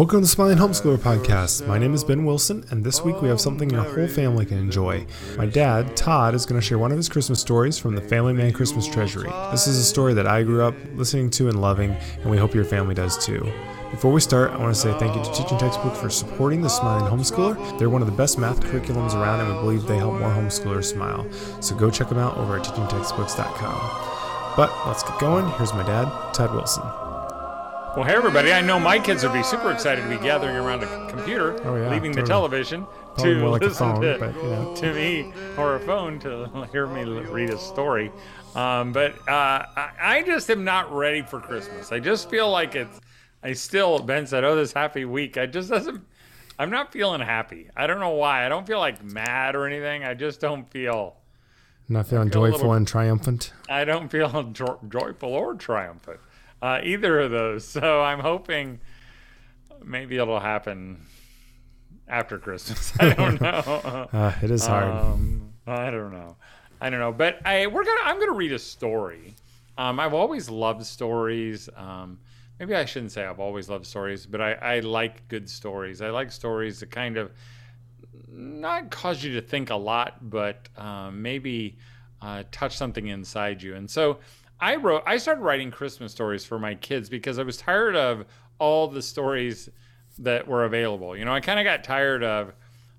Welcome to the Smiling Homeschooler Podcast. My name is Ben Wilson, and this week we have something your whole family can enjoy. My dad, Todd, is going to share one of his Christmas stories from the Familyman Christmas Treasury. This is a story that I grew up listening to and loving, and we hope your family does too. Before we start, I want to say thank you to Teaching Textbook for supporting the Smiling Homeschooler. They're one of the best math curriculums around, and we believe they help more homeschoolers smile. So go check them out over at teachingtextbooks.com. But let's get going. Here's my dad, Todd Wilson. Well, hey everybody! I know my kids would be super excited to be gathering around a computer, Oh, yeah, leaving the television to like listen phone, to, but, know. to me or a phone to hear me read a story. Um, but uh, I, I just am not ready for Christmas. I just feel like it's. I still Ben said, "Oh, this happy week." I just doesn't. I'm not feeling happy. I don't know why. I don't feel like mad or anything. I just don't feel. Not feeling feel joyful little- and triumphant. I don't feel jo- joyful or triumphant, uh, either of those. So I'm hoping maybe it'll happen after Christmas. I don't know. Uh, it is hard. Um, I don't know. I don't know. But I we're gonna I'm gonna read a story. Um, I've always loved stories. Um, maybe I shouldn't say I've always loved stories, but I, I like good stories. I like stories that kind of not cause you to think a lot, but um, maybe uh, touch something inside you. And so I wrote, I started writing Christmas stories for my kids because I was tired of all the stories that were available. You know, I kind of got tired of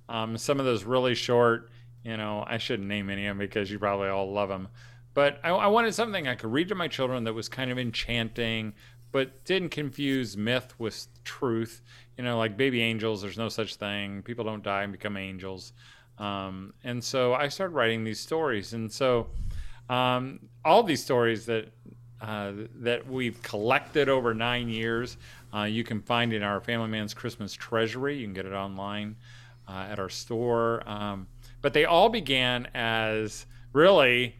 um, some of those really short. You know, I shouldn't name any of them because you probably all love them. But I, I wanted something I could read to my children that was kind of enchanting, but didn't confuse myth with truth. You know, like baby angels, there's no such thing. People don't die and become angels. Um, and so I started writing these stories. And so um, all these stories that uh, that we've collected over nine years, uh, you can find in our Familyman's Christmas Treasury. You can get it online uh, at our store. Um, but they all began as really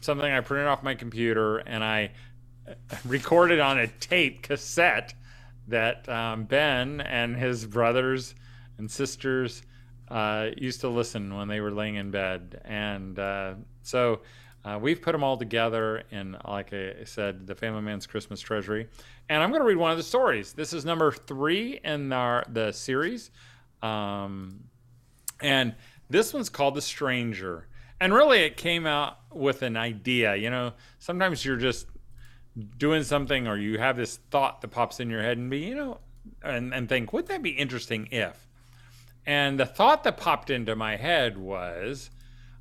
something I printed off my computer and I recorded on a tape cassette that um, Ben and his brothers and sisters uh, used to listen when they were laying in bed. And uh, so uh, we've put them all together in, like I said, the Familyman's Christmas Treasury. And I'm going to read one of the stories. This is number three in our the series. Um, and this one's called The Stranger. And really, it came out with an idea. You know, sometimes you're just doing something or you have this thought that pops in your head and be, you know, and, and think, wouldn't that be interesting if? And the thought that popped into my head was,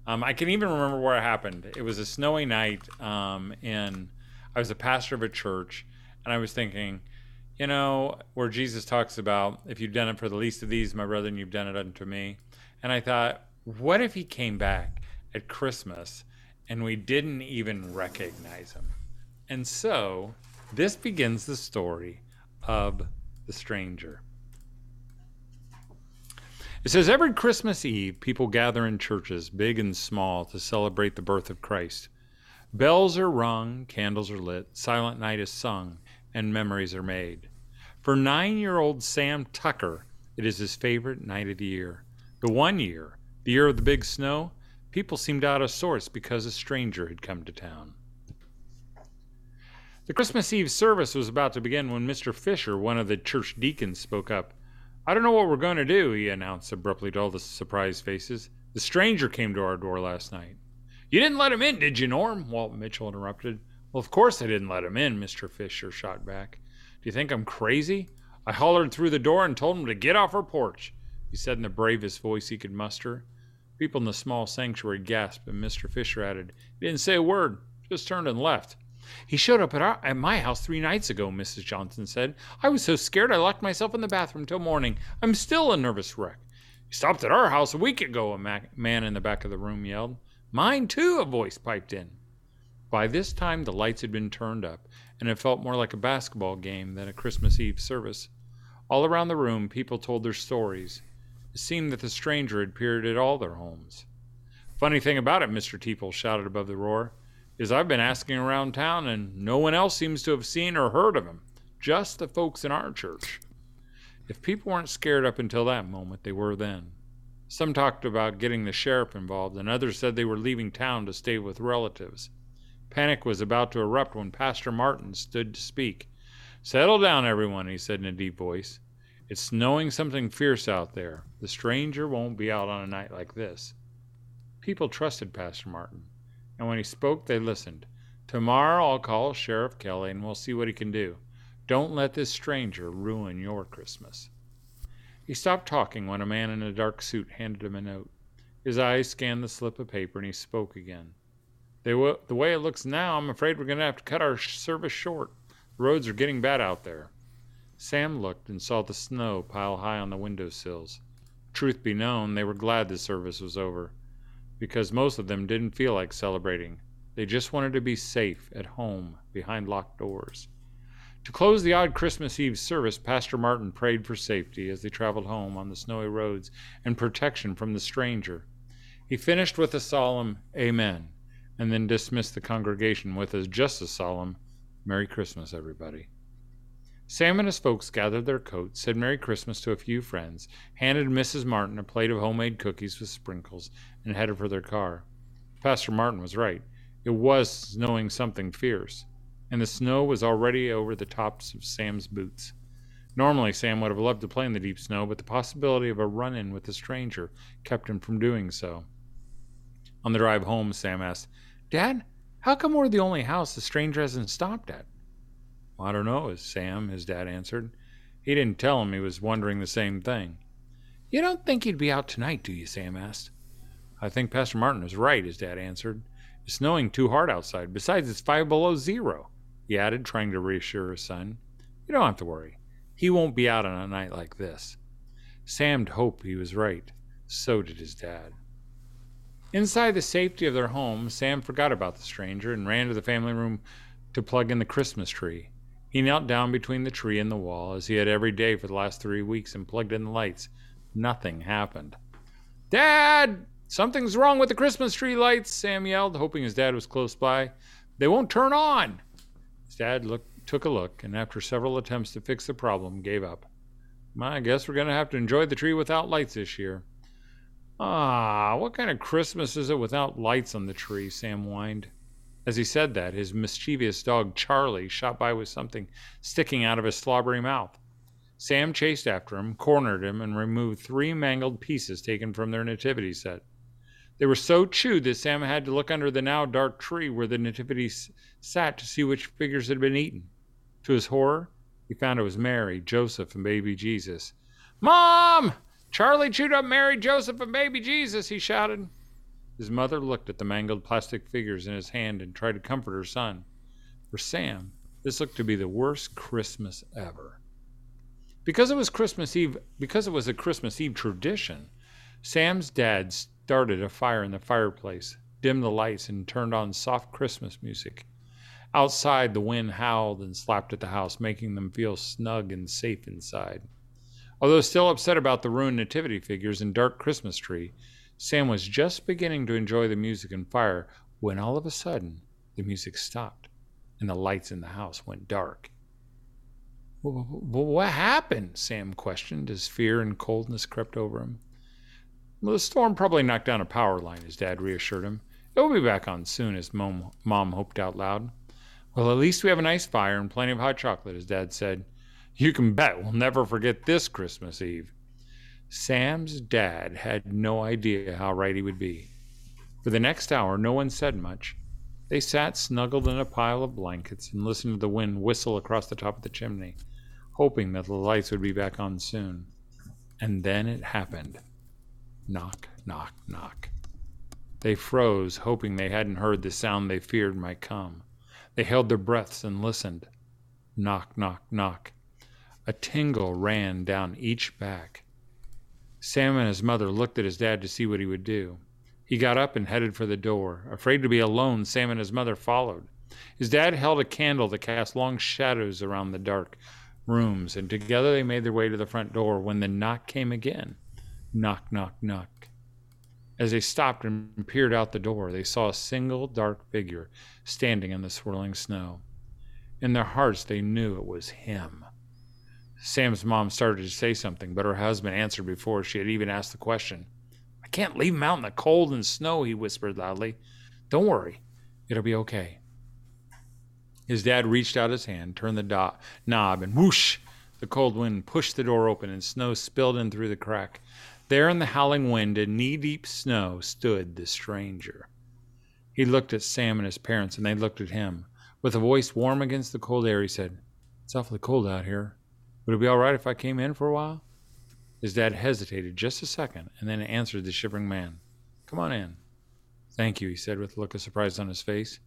um, I can even remember where it happened. It was a snowy night um, in, I was a pastor of a church, and I was thinking, you know, where Jesus talks about, if you've done it for the least of these, my brethren, you've done it unto me. And I thought, what if he came back at Christmas and we didn't even recognize him? And so this begins the story of the stranger. It says every Christmas Eve, people gather in churches, big and small, to celebrate the birth of Christ. Bells are rung, candles are lit, silent night is sung, and memories are made. For nine year old Sam Tucker, it is his favorite night of the year. The one year, the year of the big snow, people seemed out of sorts because a stranger had come to town. The Christmas Eve service was about to begin when Mr. Fisher, one of the church deacons, spoke up. I don't know what we're going to do, he announced abruptly to all the surprised faces. The stranger came to our door last night. You didn't let him in, did you, Norm? Walt Mitchell interrupted. Well, of course I didn't let him in, Mr. Fisher shot back. Do you think I'm crazy? I hollered through the door and told him to get off our porch, he said in the bravest voice he could muster. People in the small sanctuary gasped, and Mr. Fisher added, He didn't say a word, just turned and left. He showed up at, our, at my house three nights ago, Mrs. Johnson said. I was so scared I locked myself in the bathroom till morning. I'm still a nervous wreck. He stopped at our house a week ago, a ma- man in the back of the room yelled. Mine too, a voice piped in. By this time, the lights had been turned up, and it felt more like a basketball game than a Christmas Eve service. All around the room, people told their stories. It seemed that the stranger had appeared at all their homes. Funny thing about it, Mr. Teeple shouted above the roar, is I've been asking around town and no one else seems to have seen or heard of him, just the folks in our church. If people weren't scared up until that moment, they were then. Some talked about getting the sheriff involved, and others said they were leaving town to stay with relatives. Panic was about to erupt when Pastor Martin stood to speak. Settle down, everyone, he said in a deep voice. It's snowing something fierce out there. The stranger won't be out on a night like this. People trusted Pastor Martin, and when he spoke, they listened. Tomorrow I'll call Sheriff Kelly and we'll see what he can do. Don't let this stranger ruin your Christmas. He stopped talking when a man in a dark suit handed him a note. His eyes scanned the slip of paper and he spoke again. W- the way it looks now, I'm afraid we're going to have to cut our service short. The roads are getting bad out there. Sam looked and saw the snow pile high on the window sills. Truth be known, they were glad the service was over, because most of them didn't feel like celebrating. They just wanted to be safe at home behind locked doors. To close the odd Christmas Eve service, Pastor Martin prayed for safety as they traveled home on the snowy roads and protection from the stranger. He finished with a solemn Amen and then dismissed the congregation with a just as solemn Merry Christmas, everybody. Sam and his folks gathered their coats, said Merry Christmas to a few friends, handed Mrs. Martin a plate of homemade cookies with sprinkles, and headed for their car. Pastor Martin was right. It was snowing something fierce, and the snow was already over the tops of Sam's boots. Normally, Sam would have loved to play in the deep snow, but the possibility of a run in with a stranger kept him from doing so. On the drive home, Sam asked, Dad, how come we're the only house the stranger hasn't stopped at? I don't know, Sam, his dad answered. He didn't tell him he was wondering the same thing. You don't think he'd be out tonight, do you? Sam asked. I think Pastor Martin is right, his dad answered. It's snowing too hard outside. Besides, it's five below zero, he added, trying to reassure his son. You don't have to worry. He won't be out on a night like this. Sam hoped he was right. So did his dad. Inside the safety of their home, Sam forgot about the stranger and ran to the family room to plug in the Christmas tree. He knelt down between the tree and the wall, as he had every day for the last three weeks, and plugged in the lights. Nothing happened. Dad! Something's wrong with the Christmas tree lights, Sam yelled, hoping his dad was close by. They won't turn on. His dad looked, took a look, and after several attempts to fix the problem, gave up. I guess we're going to have to enjoy the tree without lights this year. Ah, what kind of Christmas is it without lights on the tree? Sam whined. As he said that, his mischievous dog Charlie shot by with something sticking out of his slobbery mouth. Sam chased after him, cornered him, and removed three mangled pieces taken from their nativity set. They were so chewed that Sam had to look under the now dark tree where the nativity sat to see which figures had been eaten. To his horror, he found it was Mary, Joseph, and baby Jesus. Mom! Charlie chewed up Mary, Joseph, and baby Jesus, he shouted. His mother looked at the mangled plastic figures in his hand and tried to comfort her son. For Sam, this looked to be the worst Christmas ever. Because it was Christmas Eve, because it was a Christmas Eve tradition, Sam's dad started a fire in the fireplace, dimmed the lights, and turned on soft Christmas music. Outside, the wind howled and slapped at the house, making them feel snug and safe inside. Although still upset about the ruined nativity figures and dark Christmas tree, Sam was just beginning to enjoy the music and fire when all of a sudden the music stopped and the lights in the house went dark. What happened? Sam questioned as fear and coldness crept over him. Well, the storm probably knocked down a power line, his dad reassured him. It will be back on soon, his mom, mom hoped out loud. Well, at least we have a nice fire and plenty of hot chocolate, his dad said. You can bet we'll never forget this Christmas Eve. Sam's dad had no idea how right he would be. For the next hour, no one said much. They sat snuggled in a pile of blankets and listened to the wind whistle across the top of the chimney, hoping that the lights would be back on soon. And then it happened. Knock, knock, knock. They froze, hoping they hadn't heard the sound they feared might come. They held their breaths and listened. Knock, knock, knock. A tingle ran down each back. Sam and his mother looked at his dad to see what he would do. He got up and headed for the door. Afraid to be alone, Sam and his mother followed. His dad held a candle that cast long shadows around the dark rooms, and together they made their way to the front door when the knock came again. Knock, knock, knock. As they stopped and peered out the door, they saw a single dark figure standing in the swirling snow. In their hearts, they knew it was him. Sam's mom started to say something, but her husband answered before she had even asked the question. I can't leave him out in the cold and snow, he whispered loudly. Don't worry, it'll be okay. His dad reached out his hand, turned the knob, and whoosh! The cold wind pushed the door open and snow spilled in through the crack. There in the howling wind and knee deep snow stood the stranger. He looked at Sam and his parents, and they looked at him. With a voice warm against the cold air, he said, It's awfully cold out here. Would it be all right if I came in for a while? His dad hesitated just a second and then answered the shivering man. Come on in. Thank you, he said with a look of surprise on his face.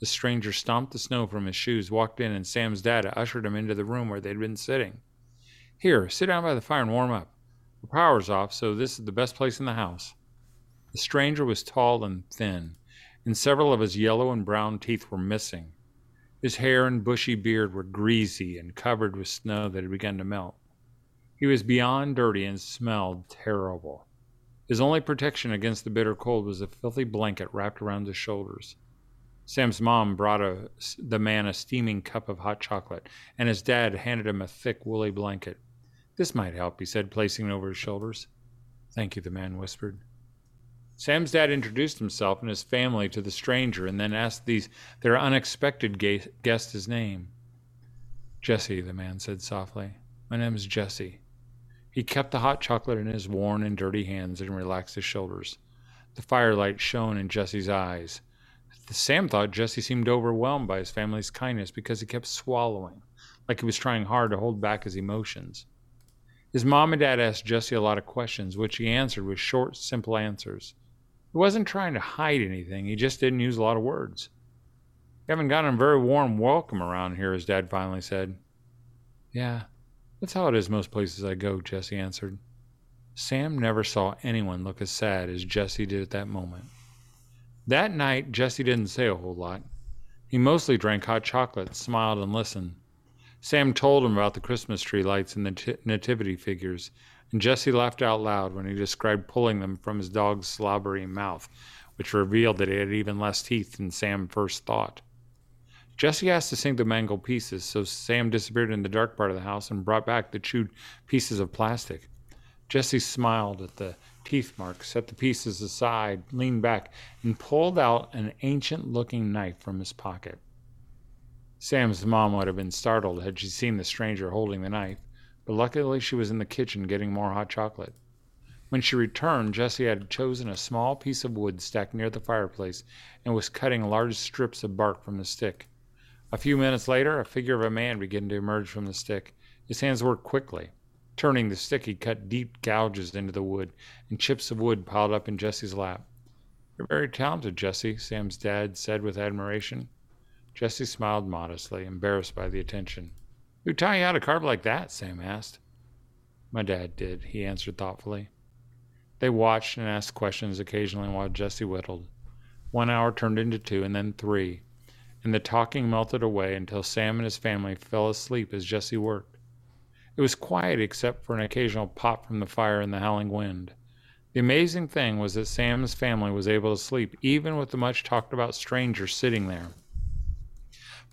The stranger stomped the snow from his shoes, walked in, and Sam's dad ushered him into the room where they'd been sitting. Here, sit down by the fire and warm up. The power's off, so this is the best place in the house. The stranger was tall and thin, and several of his yellow and brown teeth were missing. His hair and bushy beard were greasy and covered with snow that had begun to melt. He was beyond dirty and smelled terrible. His only protection against the bitter cold was a filthy blanket wrapped around his shoulders. Sam's mom brought a, the man a steaming cup of hot chocolate, and his dad handed him a thick, woolly blanket. This might help, he said, placing it over his shoulders. Thank you, the man whispered. Sam's dad introduced himself and his family to the stranger and then asked these their unexpected guest his name. Jesse, the man said softly. My name is Jesse. He kept the hot chocolate in his worn and dirty hands and relaxed his shoulders. The firelight shone in Jesse's eyes. Sam thought Jesse seemed overwhelmed by his family's kindness because he kept swallowing, like he was trying hard to hold back his emotions. His mom and dad asked Jesse a lot of questions, which he answered with short, simple answers. He wasn't trying to hide anything, he just didn't use a lot of words. You haven't gotten a very warm welcome around here, his dad finally said. Yeah, that's how it is most places I go, Jesse answered. Sam never saw anyone look as sad as Jesse did at that moment. That night, Jesse didn't say a whole lot. He mostly drank hot chocolate, smiled, and listened. Sam told him about the Christmas tree lights and the t- nativity figures, and Jesse laughed out loud when he described pulling them from his dog's slobbery mouth, which revealed that he had even less teeth than Sam first thought. Jesse asked to sink the mangled pieces, so Sam disappeared in the dark part of the house and brought back the chewed pieces of plastic. Jesse smiled at the teeth marks, set the pieces aside, leaned back, and pulled out an ancient looking knife from his pocket. Sam's mom would have been startled had she seen the stranger holding the knife, but luckily she was in the kitchen getting more hot chocolate. When she returned, Jesse had chosen a small piece of wood stacked near the fireplace and was cutting large strips of bark from the stick. A few minutes later, a figure of a man began to emerge from the stick. His hands worked quickly. Turning the stick, he cut deep gouges into the wood, and chips of wood piled up in Jesse's lap. You're very talented, Jesse, Sam's dad said with admiration. Jesse smiled modestly, embarrassed by the attention. Who taught you how to carve like that? Sam asked. My dad did, he answered thoughtfully. They watched and asked questions occasionally while Jesse whittled. One hour turned into two and then three, and the talking melted away until Sam and his family fell asleep as Jesse worked. It was quiet except for an occasional pop from the fire and the howling wind. The amazing thing was that Sam's family was able to sleep even with the much talked about stranger sitting there.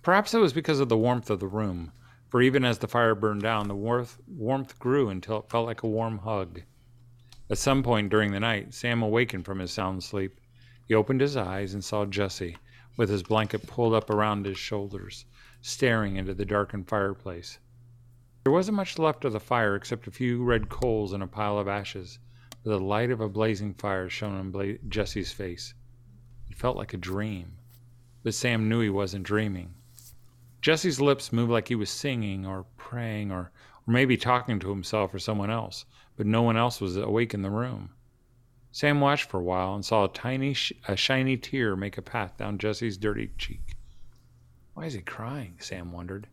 Perhaps it was because of the warmth of the room for even as the fire burned down, the warmth, warmth grew until it felt like a warm hug. At some point during the night, Sam awakened from his sound sleep. He opened his eyes and saw Jesse, with his blanket pulled up around his shoulders, staring into the darkened fireplace. There wasn't much left of the fire except a few red coals and a pile of ashes, but the light of a blazing fire shone on Bla- Jesse's face. It felt like a dream, but Sam knew he wasn't dreaming. Jesse's lips moved like he was singing or praying or, or maybe talking to himself or someone else, but no one else was awake in the room. Sam watched for a while and saw a tiny, sh- a shiny tear make a path down Jesse's dirty cheek. Why is he crying? Sam wondered.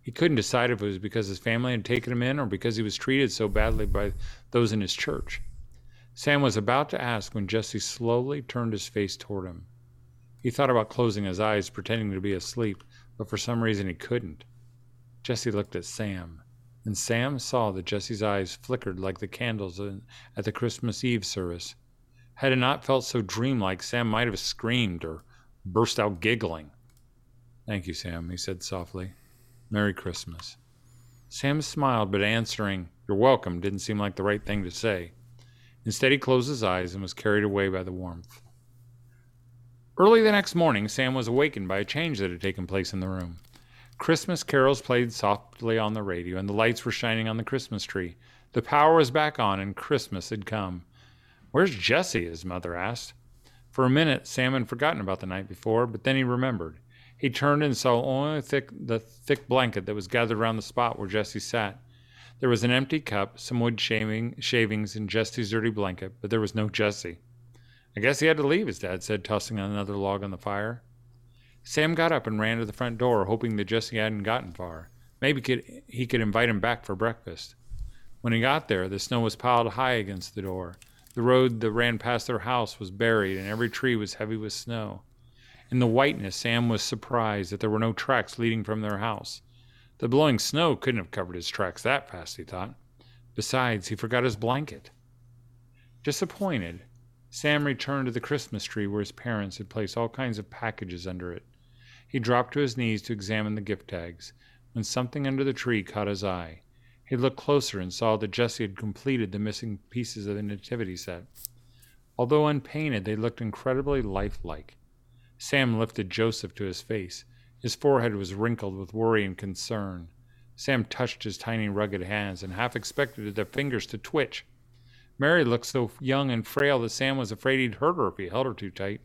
He couldn't decide if it was because his family had taken him in or because he was treated so badly by those in his church. Sam was about to ask when Jesse slowly turned his face toward him. He thought about closing his eyes, pretending to be asleep, but for some reason he couldn't. Jesse looked at Sam. and Sam saw that Jesse's eyes flickered like the candles at the Christmas Eve service. Had it not felt so dreamlike, Sam might have screamed or burst out giggling. Thank you, Sam, he said softly. Merry Christmas. Sam smiled, but answering, You're welcome, didn't seem like the right thing to say. Instead, he closed his eyes and was carried away by the warmth. Early the next morning, Sam was awakened by a change that had taken place in the room. Christmas carols played softly on the radio, and the lights were shining on the Christmas tree. The power was back on, and Christmas had come. Where's Jesse? his mother asked. For a minute, Sam had forgotten about the night before, but then he remembered. He turned and saw only thick, the thick blanket that was gathered around the spot where Jesse sat. There was an empty cup, some wood shaving, shavings, and Jesse's dirty blanket, but there was no Jesse. I guess he had to leave, his dad said, tossing another log on the fire. Sam got up and ran to the front door, hoping that Jesse hadn't gotten far. Maybe could, he could invite him back for breakfast. When he got there, the snow was piled high against the door. The road that ran past their house was buried, and every tree was heavy with snow. In the whiteness, Sam was surprised that there were no tracks leading from their house. The blowing snow couldn't have covered his tracks that fast, he thought. Besides, he forgot his blanket. Disappointed, Sam returned to the Christmas tree where his parents had placed all kinds of packages under it. He dropped to his knees to examine the gift tags when something under the tree caught his eye. He looked closer and saw that Jesse had completed the missing pieces of the nativity set. Although unpainted, they looked incredibly lifelike. Sam lifted Joseph to his face. His forehead was wrinkled with worry and concern. Sam touched his tiny, rugged hands and half expected their fingers to twitch. Mary looked so young and frail that Sam was afraid he'd hurt her if he held her too tight.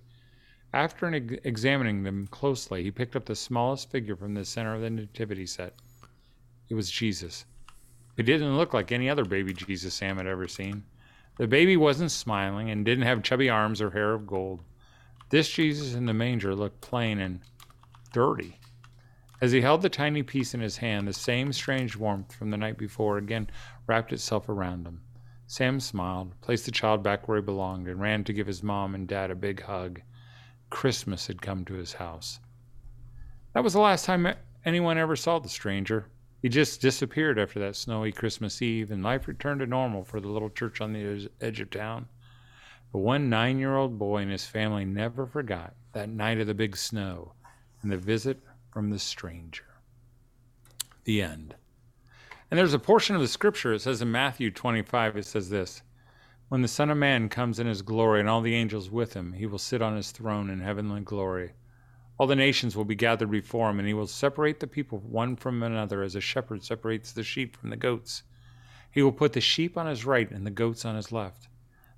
After examining them closely, he picked up the smallest figure from the center of the nativity set. It was Jesus. It didn't look like any other baby Jesus Sam had ever seen. The baby wasn't smiling and didn't have chubby arms or hair of gold. This Jesus in the manger looked plain and dirty. As he held the tiny piece in his hand, the same strange warmth from the night before again wrapped itself around him. Sam smiled, placed the child back where he belonged, and ran to give his mom and dad a big hug. Christmas had come to his house. That was the last time anyone ever saw the stranger. He just disappeared after that snowy Christmas Eve, and life returned to normal for the little church on the edge of town. But one nine year old boy and his family never forgot that night of the big snow and the visit from the stranger. The end. And there's a portion of the scripture, it says in Matthew 25, it says this When the Son of Man comes in his glory and all the angels with him, he will sit on his throne in heavenly glory. All the nations will be gathered before him, and he will separate the people one from another as a shepherd separates the sheep from the goats. He will put the sheep on his right and the goats on his left.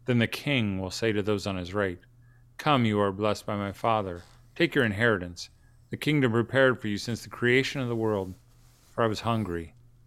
Then the king will say to those on his right, Come, you are blessed by my Father. Take your inheritance, the kingdom prepared for you since the creation of the world. For I was hungry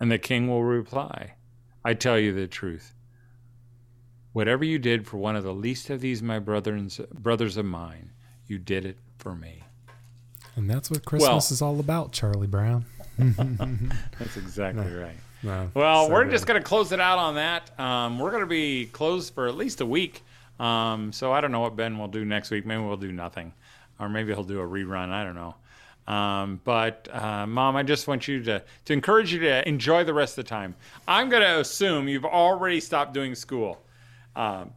And the king will reply, I tell you the truth. Whatever you did for one of the least of these my brothers, brothers of mine, you did it for me. And that's what Christmas well, is all about, Charlie Brown. that's exactly no, right. No, well, so we're good. just going to close it out on that. Um, we're going to be closed for at least a week. Um, so I don't know what Ben will do next week. Maybe we'll do nothing. Or maybe he'll do a rerun. I don't know. Um, but uh, mom, I just want you to to encourage you to enjoy the rest of the time. I'm going to assume you've already stopped doing school because um,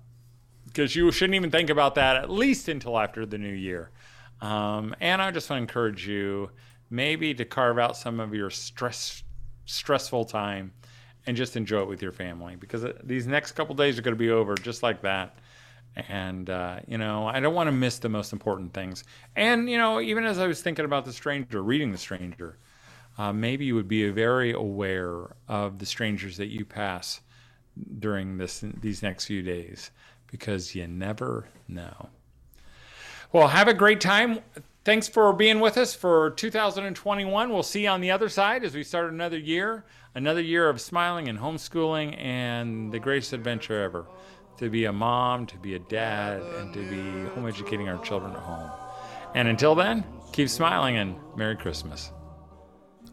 you shouldn't even think about that at least until after the new year. Um, and I just want to encourage you maybe to carve out some of your stress stressful time and just enjoy it with your family because uh, these next couple days are going to be over just like that and uh, you know i don't want to miss the most important things. And you know even as i was thinking about the stranger reading the stranger uh, maybe you would be very aware of the strangers that you pass during this these next few days because you never know. Well have a great time. Thanks for being with us for 2021. We'll see you on the other side as we start another year, another year of smiling and homeschooling and the greatest adventure ever to be a mom, to be a dad, and to be home educating our children at home. And until then, keep smiling and Merry Christmas.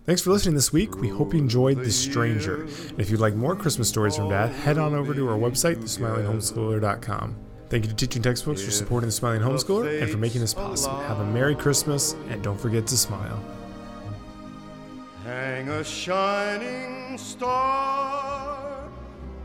Thanks for listening this week. We hope you enjoyed The Stranger. And if you'd like more Christmas stories from Dad, head on over to our website, thesmilinghomeschooler.com. Thank you to Teaching Textbooks for supporting the Smiling Homeschooler and for making this possible. Have a Merry Christmas and don't forget to smile. Hang a shining star